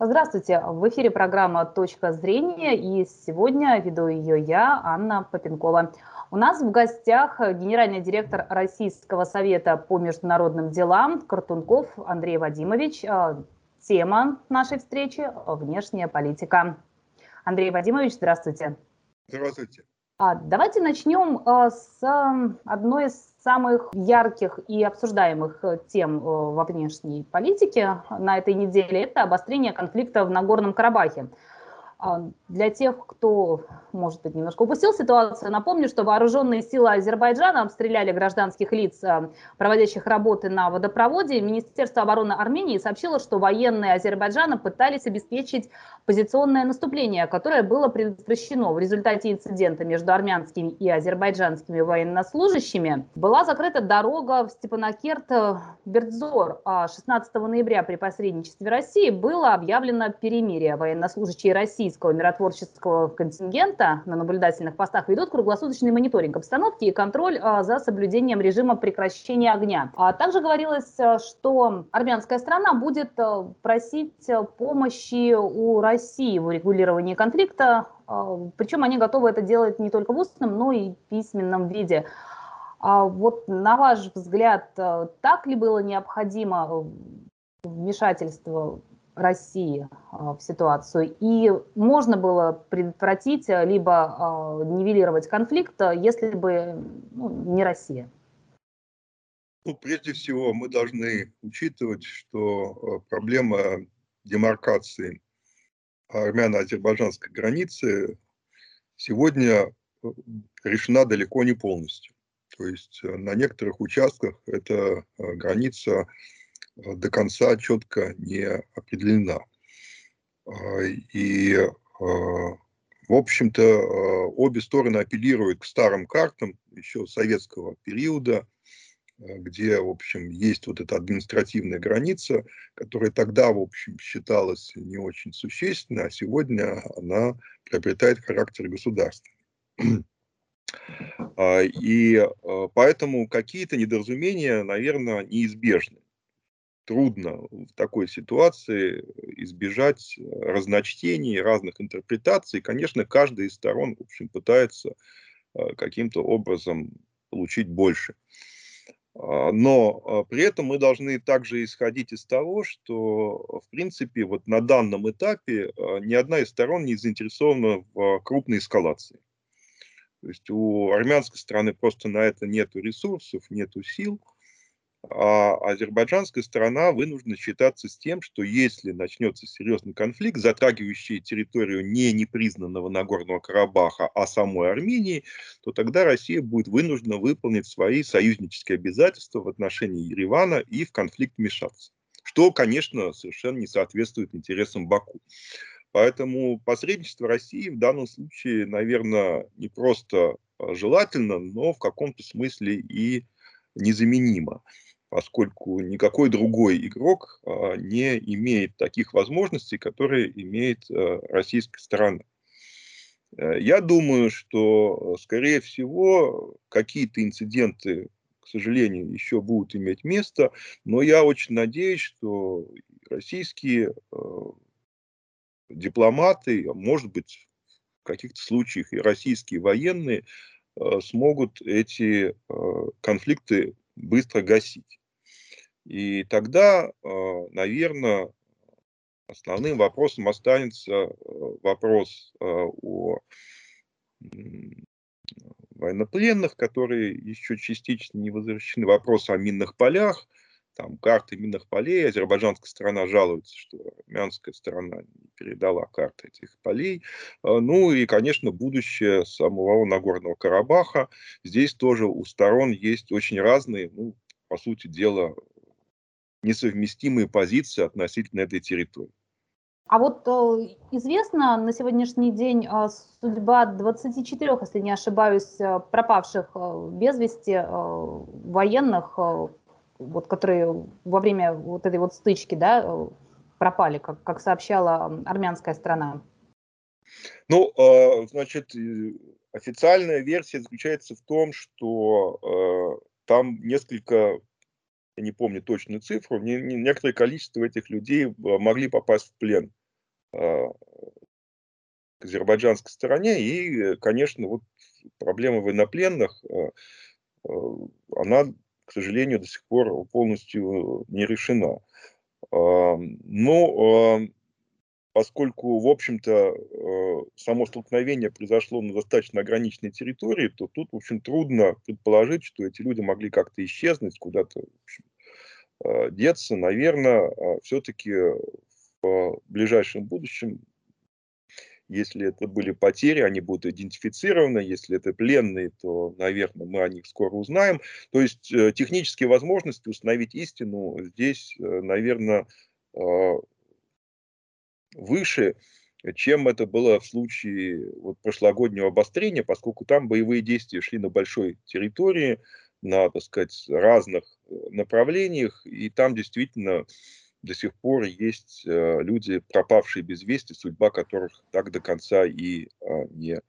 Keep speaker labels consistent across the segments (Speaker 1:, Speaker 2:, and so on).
Speaker 1: Здравствуйте, в эфире программа «Точка зрения» и сегодня веду ее я, Анна Попенкова. У нас в гостях генеральный директор Российского совета по международным делам Картунков Андрей Вадимович. А, тема нашей встречи – внешняя политика. Андрей Вадимович, здравствуйте.
Speaker 2: Здравствуйте.
Speaker 1: А, давайте начнем а, с одной из самых ярких и обсуждаемых э, тем э, во внешней политике на этой неделе – это обострение конфликта в Нагорном Карабахе. А, для тех, кто, может быть, немножко упустил ситуацию, напомню, что вооруженные силы Азербайджана обстреляли гражданских лиц, а, проводящих работы на водопроводе. Министерство обороны Армении сообщило, что военные Азербайджана пытались обеспечить позиционное наступление, которое было предотвращено в результате инцидента между армянскими и азербайджанскими военнослужащими. Была закрыта дорога в Степанакерт-Бердзор. 16 а ноября при посредничестве России было объявлено перемирие. Военнослужащие России российского миротворческого контингента на наблюдательных постах ведут круглосуточный мониторинг обстановки и контроль а, за соблюдением режима прекращения огня. А также говорилось, а, что армянская страна будет а, просить помощи у России в урегулировании конфликта, причем они готовы это делать не только в устном, но и письменном виде. А вот на ваш взгляд, так ли было необходимо вмешательство России а, в ситуацию. И можно было предотвратить, а, либо а, нивелировать конфликт, если бы ну, не Россия.
Speaker 2: Ну, прежде всего, мы должны учитывать, что проблема демаркации армяно-азербайджанской границы сегодня решена далеко не полностью. То есть на некоторых участках эта граница Э, до конца четко не определена. А, и, а, в общем-то, а, обе стороны апеллируют к старым картам еще советского периода, где, в общем, есть вот эта административная граница, которая тогда, в общем, считалась не очень существенной, а сегодня она приобретает характер государства. И поэтому какие-то недоразумения, наверное, неизбежны трудно в такой ситуации избежать э, разночтений, разных интерпретаций. Конечно, каждая из сторон, в общем, пытается э, каким-то образом получить больше. А, но а, при этом мы должны также исходить из того, что, в принципе, вот на данном этапе э, ни одна из сторон не заинтересована в крупной эскалации. То есть у армянской стороны просто на это нет ресурсов, нет сил а азербайджанская сторона вынуждена считаться с тем, что если начнется серьезный конфликт, затрагивающий территорию не непризнанного Нагорного Карабаха, а самой Армении, то тогда Россия будет вынуждена выполнить свои союзнические обязательства в отношении Еревана и в конфликт вмешаться. Что, конечно, совершенно не соответствует интересам Баку. Поэтому посредничество России в данном случае, наверное, не просто желательно, но в каком-то смысле и незаменимо поскольку никакой другой игрок а, не имеет таких возможностей, которые имеет а, российская сторона. Э, я думаю, что, скорее всего, какие-то инциденты, к сожалению, еще будут иметь место, но я очень надеюсь, что российские а, дипломаты, может быть, в каких-то случаях и российские военные смогут эти конфликты быстро гасить. И тогда, а, наверное, основным вопросом останется э, вопрос а, о военнопленных, которые еще частично не возвращены, вопрос о минных полях, там карты минных полей, азербайджанская сторона жалуется, что армянская сторона не передала карты этих полей, а, ну и, конечно, будущее самого Нагорного Карабаха, здесь тоже у сторон есть очень разные, ну, по сути дела, несовместимые позиции относительно этой территории.
Speaker 1: А вот э, известно на сегодняшний день э, судьба 24, если не ошибаюсь, э, пропавших без вести военных, вот, которые во время вот этой вот стычки да, пропали, как, как сообщала армянская страна?
Speaker 2: Ну, значит, официальная версия заключается в том, что там несколько я не помню точную цифру, не, не, некоторое количество этих людей э, могли попасть в плен к азербайджанской стороне. И, конечно, вот проблема военнопленных, она, к сожалению, до сих пор полностью не решена. Но поскольку, в общем-то, э, само столкновение произошло на достаточно ограниченной территории, то тут, в общем, трудно предположить, что эти люди могли как-то исчезнуть, куда-то э, деться. Наверное, э, все-таки в ближайшем будущем, если это были потери, они будут идентифицированы. Если это пленные, то, наверное, мы о них скоро узнаем. То есть технические возможности установить истину здесь, наверное, выше, чем это было в случае вот прошлогоднего обострения, поскольку там боевые действия шли на большой территории, на, так сказать, разных э, направлениях, и там действительно до сих пор есть э, люди, пропавшие без вести, судьба которых так до конца и э, не,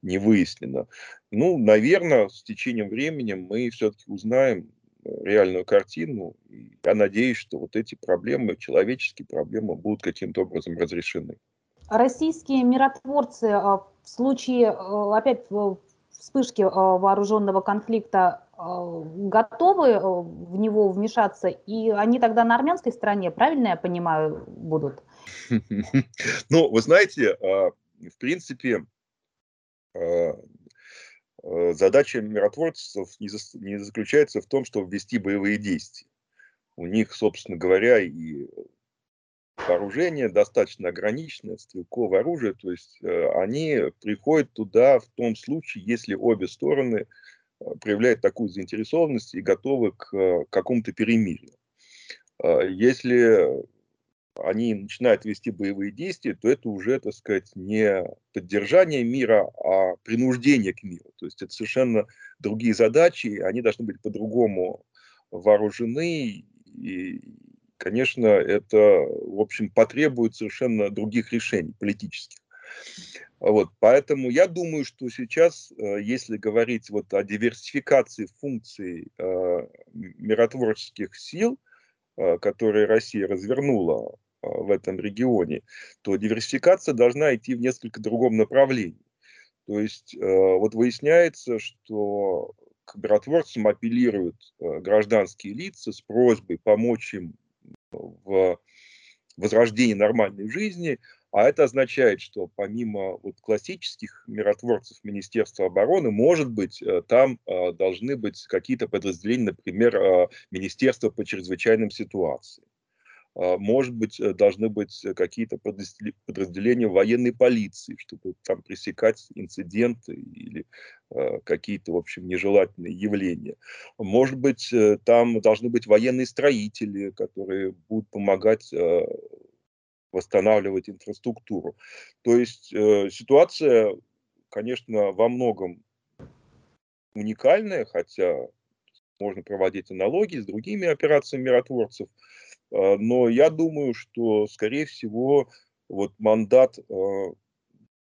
Speaker 2: не выяснена. Ну, наверное, с течением времени мы все-таки узнаем реальную картину. Я надеюсь, что вот эти проблемы, человеческие проблемы, будут каким-то образом разрешены.
Speaker 1: Российские миротворцы а, в случае а, опять вспышки а, вооруженного конфликта готовы в него вмешаться, и они тогда на армянской стороне, правильно я понимаю, будут?
Speaker 2: Ну, вы знаете, в принципе, задача миротворцев не, за, не заключается в том, чтобы вести боевые действия. У них, собственно говоря, и вооружение достаточно ограниченное, стрелковое оружие, то есть э, они приходят туда в том случае, если обе стороны э, проявляют такую заинтересованность и готовы к э, какому-то перемирию. Э, если они начинают вести боевые действия, то это уже, так сказать, не поддержание мира, а принуждение к миру. То есть это совершенно другие задачи, они должны быть по-другому вооружены, и, конечно, это, в общем, потребует совершенно других решений политических. Вот, поэтому я думаю, что сейчас, э, если говорить вот о диверсификации функций э, миротворческих сил, которые Россия развернула а, в этом регионе, то диверсификация должна идти в несколько другом направлении. То есть э, вот выясняется, что к миротворцам апеллируют э, гражданские лица с просьбой помочь им в возрождении нормальной жизни, а это означает, что помимо вот классических миротворцев Министерства обороны, может быть, э, там должны быть какие-то подразделения, например, Министерства по чрезвычайным ситуациям. А, может быть, э, должны быть э, какие-то подразделения военной полиции, чтобы там пресекать инциденты или э, какие-то, в общем, нежелательные явления. Может быть, там должны быть военные строители, которые будут помогать восстанавливать инфраструктуру. То есть ситуация, конечно, во многом уникальная, хотя можно проводить аналогии с другими операциями миротворцев – а, но я думаю, что, скорее всего, вот мандат а,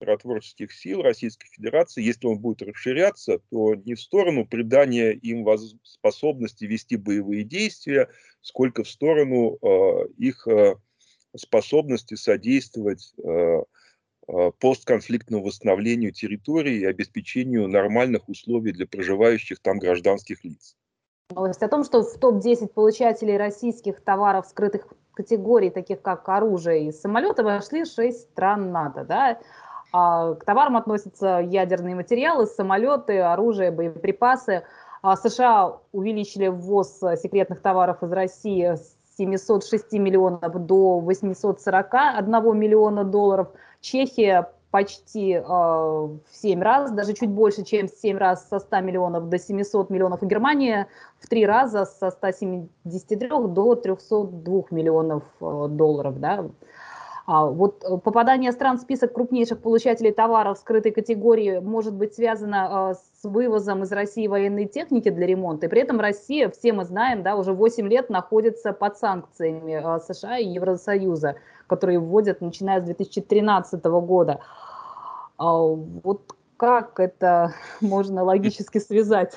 Speaker 2: миротворческих сил Российской Федерации, если он будет расширяться, то не в сторону придания им способности вести боевые действия, сколько в сторону э, их э, способности содействовать э, постконфликтному восстановлению территории и обеспечению нормальных условий для проживающих там гражданских лиц.
Speaker 1: Новость о том, что в топ-10 получателей российских товаров скрытых категорий, таких как оружие и самолеты, вошли 6 стран НАТО. Да? А к товарам относятся ядерные материалы, самолеты, оружие, боеприпасы. А США увеличили ввоз секретных товаров из России с 706 миллионов до 841 миллиона долларов. Чехия почти э, в 7 раз, даже чуть больше, чем в 7 раз со 100 миллионов до 700 миллионов. И Германия в 3 раза со 173 до 302 миллионов э, долларов. Да? А вот э, попадание стран в список крупнейших получателей товаров скрытой категории может быть связано э, с вывозом из России военной техники для ремонта. И при этом Россия, все мы знаем, да, уже 8 лет находится под санкциями э, США и Евросоюза, которые вводят начиная с 2013 года. А вот как это можно логически связать?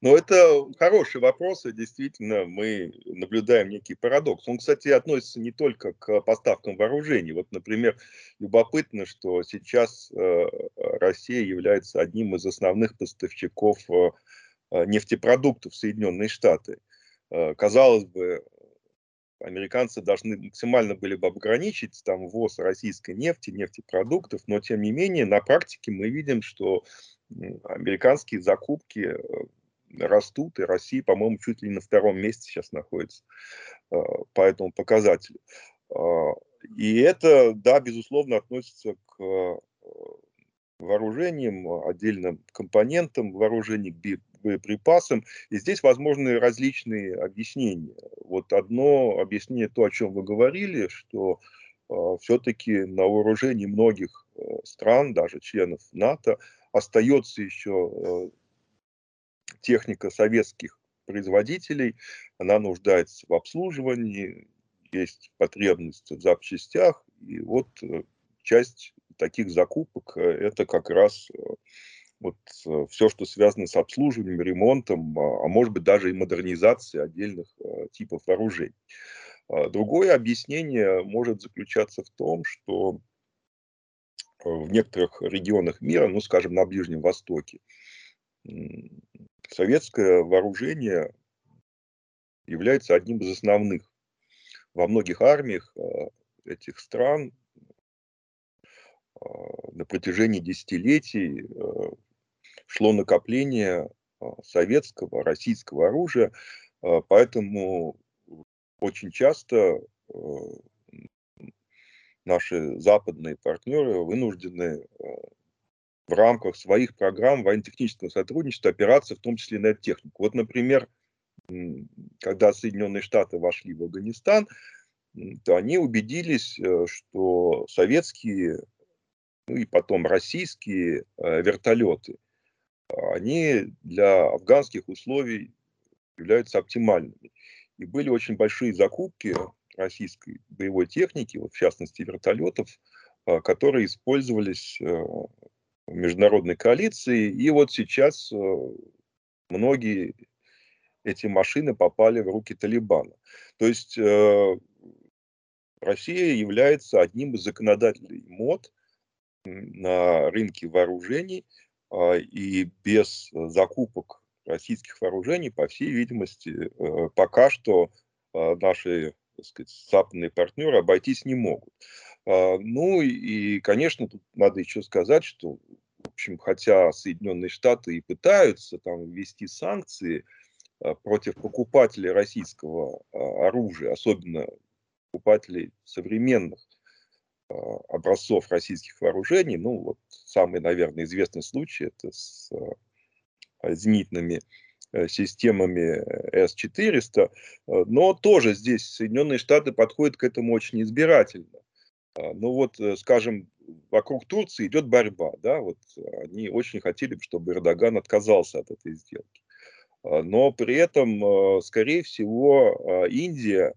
Speaker 2: Но это хороший вопрос, и действительно мы наблюдаем некий парадокс. Он, кстати, относится не только к поставкам вооружений. Вот, например, любопытно, что сейчас э, Россия является одним из основных поставщиков э, нефтепродуктов в Соединенные Штаты. Э, казалось бы, американцы должны максимально были бы ограничить там ввоз российской нефти, нефтепродуктов, но тем не менее на практике мы видим, что американские закупки растут, и Россия, по-моему, чуть ли не на втором месте сейчас находится э, по этому показателю. Э, и это, да, безусловно, относится к э, вооружениям, отдельным компонентам вооружений, к боеприпасам. И здесь возможны различные объяснения. Вот одно объяснение, то, о чем вы говорили, что все-таки на вооружении многих стран, даже членов НАТО, остается еще техника советских производителей, она нуждается в обслуживании, есть потребность в запчастях, и вот э, часть таких закупок э, это как раз э, вот все, что связано с обслуживанием, ремонтом, а, а может быть даже и модернизацией отдельных типов вооружений. А другое объяснение может заключаться в том, что в некоторых регионах мира, ну, скажем, на Ближнем Востоке, советское вооружение является одним из основных. Во многих армиях э, этих стран э, на протяжении десятилетий э, шло накопление советского, российского оружия, поэтому очень часто наши западные партнеры вынуждены в рамках своих программ военно-технического сотрудничества опираться в том числе на эту технику. Вот, например, когда Соединенные Штаты вошли в Афганистан, то они убедились, э, что советские, ну и потом российские э, вертолеты, они для афганских условий являются оптимальными. И были очень большие закупки российской боевой техники, вот в частности вертолетов, э, которые использовались международной коалиции. И вот сейчас э, многие эти машины попали в руки Талибана. То есть э, Россия является одним из законодателей МОД на рынке вооружений, а, и без закупок российских вооружений, по всей видимости, э, пока что наши так сказать, западные партнеры обойтись не могут. А, ну и, конечно, тут надо еще сказать, что, в общем, хотя Соединенные Штаты и пытаются там ввести санкции а, против покупателей российского а, оружия, особенно покупателей современных образцов российских вооружений, ну вот самый, наверное, известный случай это с зенитными э, системами С-400, но тоже здесь Соединенные Штаты подходят к этому очень избирательно. А, ну вот, э, скажем, вокруг Турции идет борьба, да, вот они очень хотели, чтобы Эрдоган отказался от этой сделки. А, но при этом, скорее всего, а, Индия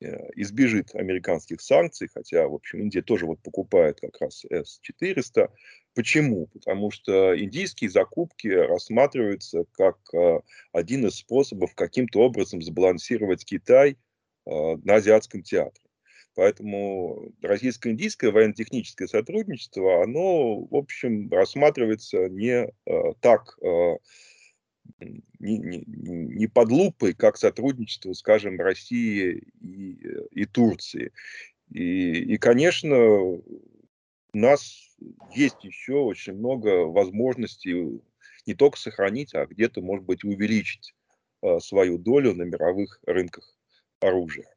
Speaker 2: э, избежит американских санкций, хотя, в общем, Индия тоже вот покупает как раз С-400. Почему? Потому что индийские закупки рассматриваются как один из способов каким-то образом сбалансировать Китай на азиатском театре. Поэтому российско-индийское военно-техническое сотрудничество, оно, в общем, рассматривается не э, так, э, не, не, не под лупой, как сотрудничество, скажем, России и, и Турции. И, и, конечно, у нас есть еще очень много возможностей не только сохранить, а где-то, может быть, увеличить э, свою долю на мировых рынках оружия.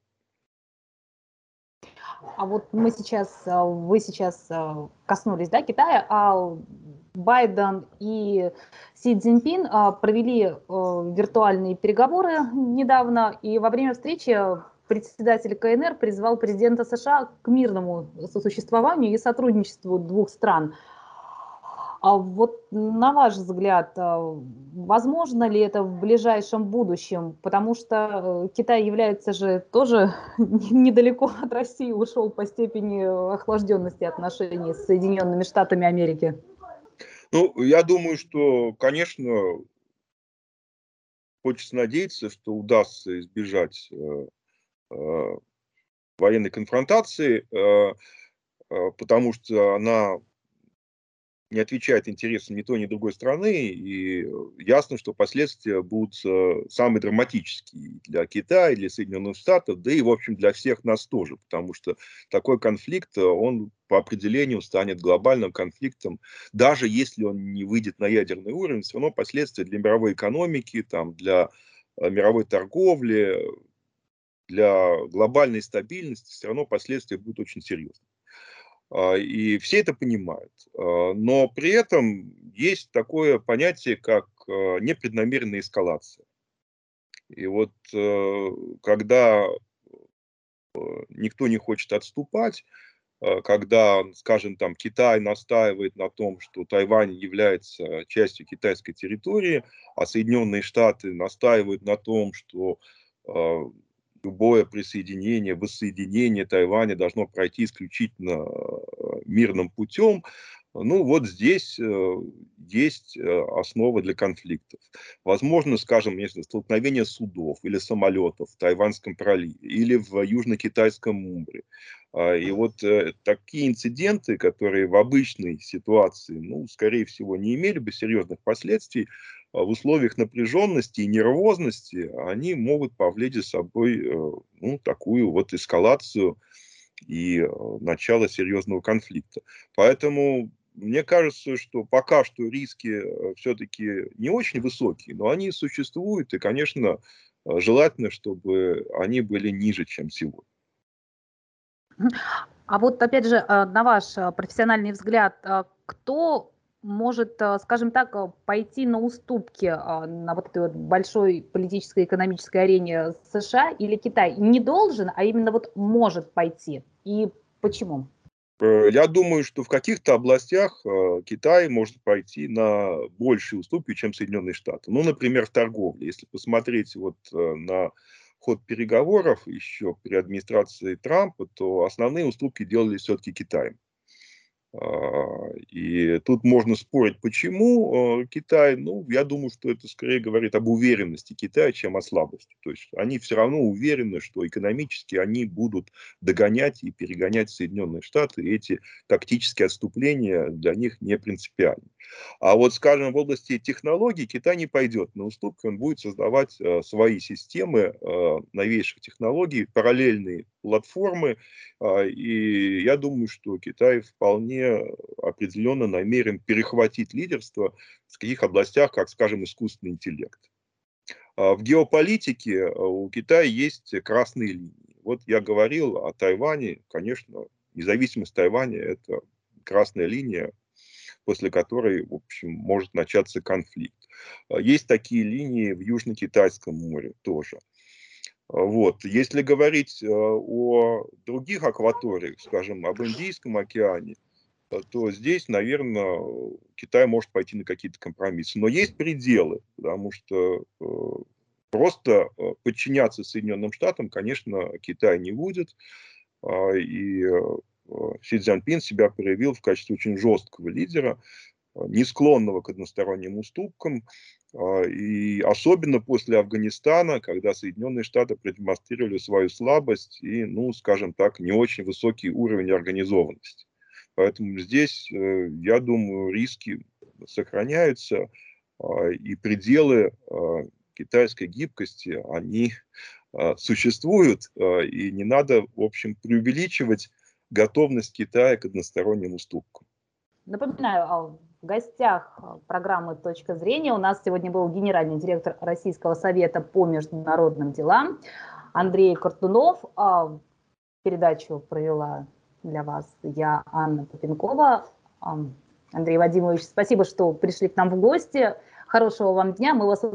Speaker 1: А вот мы сейчас, э, вы сейчас э, коснулись да, Китая, а Байден и Си Цзиньпин э, провели виртуальные переговоры недавно, и во время встречи председатель КНР призвал президента США к мирному сосуществованию и сотрудничеству двух стран – а вот на ваш взгляд, а, возможно ли это в ближайшем будущем? Потому что э, Китай является же тоже недалеко от России, ушел по степени охлажденности отношений с Соединенными Штатами Америки.
Speaker 2: Ну, я думаю, что, конечно, хочется надеяться, что удастся избежать военной конфронтации, потому что она не отвечает интересам ни той, ни другой страны, и ясно, что последствия будут э, самые драматические для Китая, для Соединенных Штатов, да и, в общем, для всех нас тоже, потому что такой конфликт, э, он по определению станет глобальным конфликтом, даже если он не выйдет на ядерный уровень, все равно последствия для мировой экономики, там, для э, мировой торговли, для глобальной стабильности, все равно последствия будут очень серьезные. А, и все это понимают. А, но при этом есть такое понятие, как а, непреднамеренная эскалация. И вот э, когда э, никто не хочет отступать, когда, скажем, там Китай настаивает на том, что Тайвань является частью китайской территории, а Соединенные Штаты настаивают на том, что любое присоединение, воссоединение Тайваня должно пройти исключительно э, мирным путем, ну вот здесь э, есть э, основа для конфликтов. Возможно, скажем, если столкновение судов или самолетов в Тайваньском проливе или в Южно-Китайском море. А, и вот такие инциденты, которые в обычной ситуации, ну, скорее всего, не имели бы серьезных последствий, в условиях напряженности и нервозности они могут повлечь за собой э, ну, такую вот эскалацию и э, начало серьезного конфликта. Поэтому мне кажется, что пока что риски э, все-таки не очень высокие, но они существуют, и, конечно, желательно, чтобы они были ниже, чем сегодня.
Speaker 1: А вот, опять же, на ваш профессиональный взгляд, кто может, э, скажем так, э, пойти на уступки э, на вот этой вот большой политической и экономической арене США или Китай? Не должен, а именно вот может пойти. И почему?
Speaker 2: Я думаю, что в каких-то областях Китай может пойти на большие уступки, чем Соединенные Штаты. Ну, например, в торговле. Если посмотреть вот на ход переговоров еще при администрации Трампа, то основные уступки делали все-таки Китаем. А, и тут можно спорить, почему а, Китай, ну, я думаю, что это скорее говорит об уверенности Китая, чем о слабости. То есть они все равно уверены, что экономически они будут догонять и перегонять Соединенные Штаты, и эти тактические отступления для них не принципиальны. А вот, скажем, в области технологий Китай не пойдет на уступки, он будет создавать э, свои системы э, новейших технологий, параллельные платформы, э, и я думаю, что Китай вполне определенно намерен перехватить лидерство в таких областях, как, скажем, искусственный интеллект. А в геополитике у Китая есть красные линии. Вот я говорил о Тайване, конечно, независимость Тайваня – это красная линия, после которой, в общем, может начаться конфликт. А, есть такие линии в Южно-Китайском море тоже. А, вот. Если говорить а, о других акваториях, скажем, об Индийском океане, то здесь, наверное, Китай может пойти на какие-то компромиссы. Но есть пределы, потому что просто подчиняться Соединенным Штатам, конечно, Китай не будет. И Си Цзяньпин себя проявил в качестве очень жесткого лидера, э, не склонного к односторонним уступкам, э, и особенно после Афганистана, когда Соединенные Штаты продемонстрировали свою слабость и, ну, скажем так, не очень высокий уровень организованности. Поэтому здесь, э, я думаю, риски сохраняются, и пределы китайской гибкости, они существуют, и не надо, в общем, преувеличивать готовность Китая к односторонним уступкам.
Speaker 1: Напоминаю, а в гостях программы «Точка зрения» у нас сегодня был генеральный директор Российского совета по международным делам Андрей Картунов. А передачу провела для вас я, Анна Попенкова. Андрей Вадимович, спасибо, что пришли к нам в гости. Хорошего вам дня. Мы вас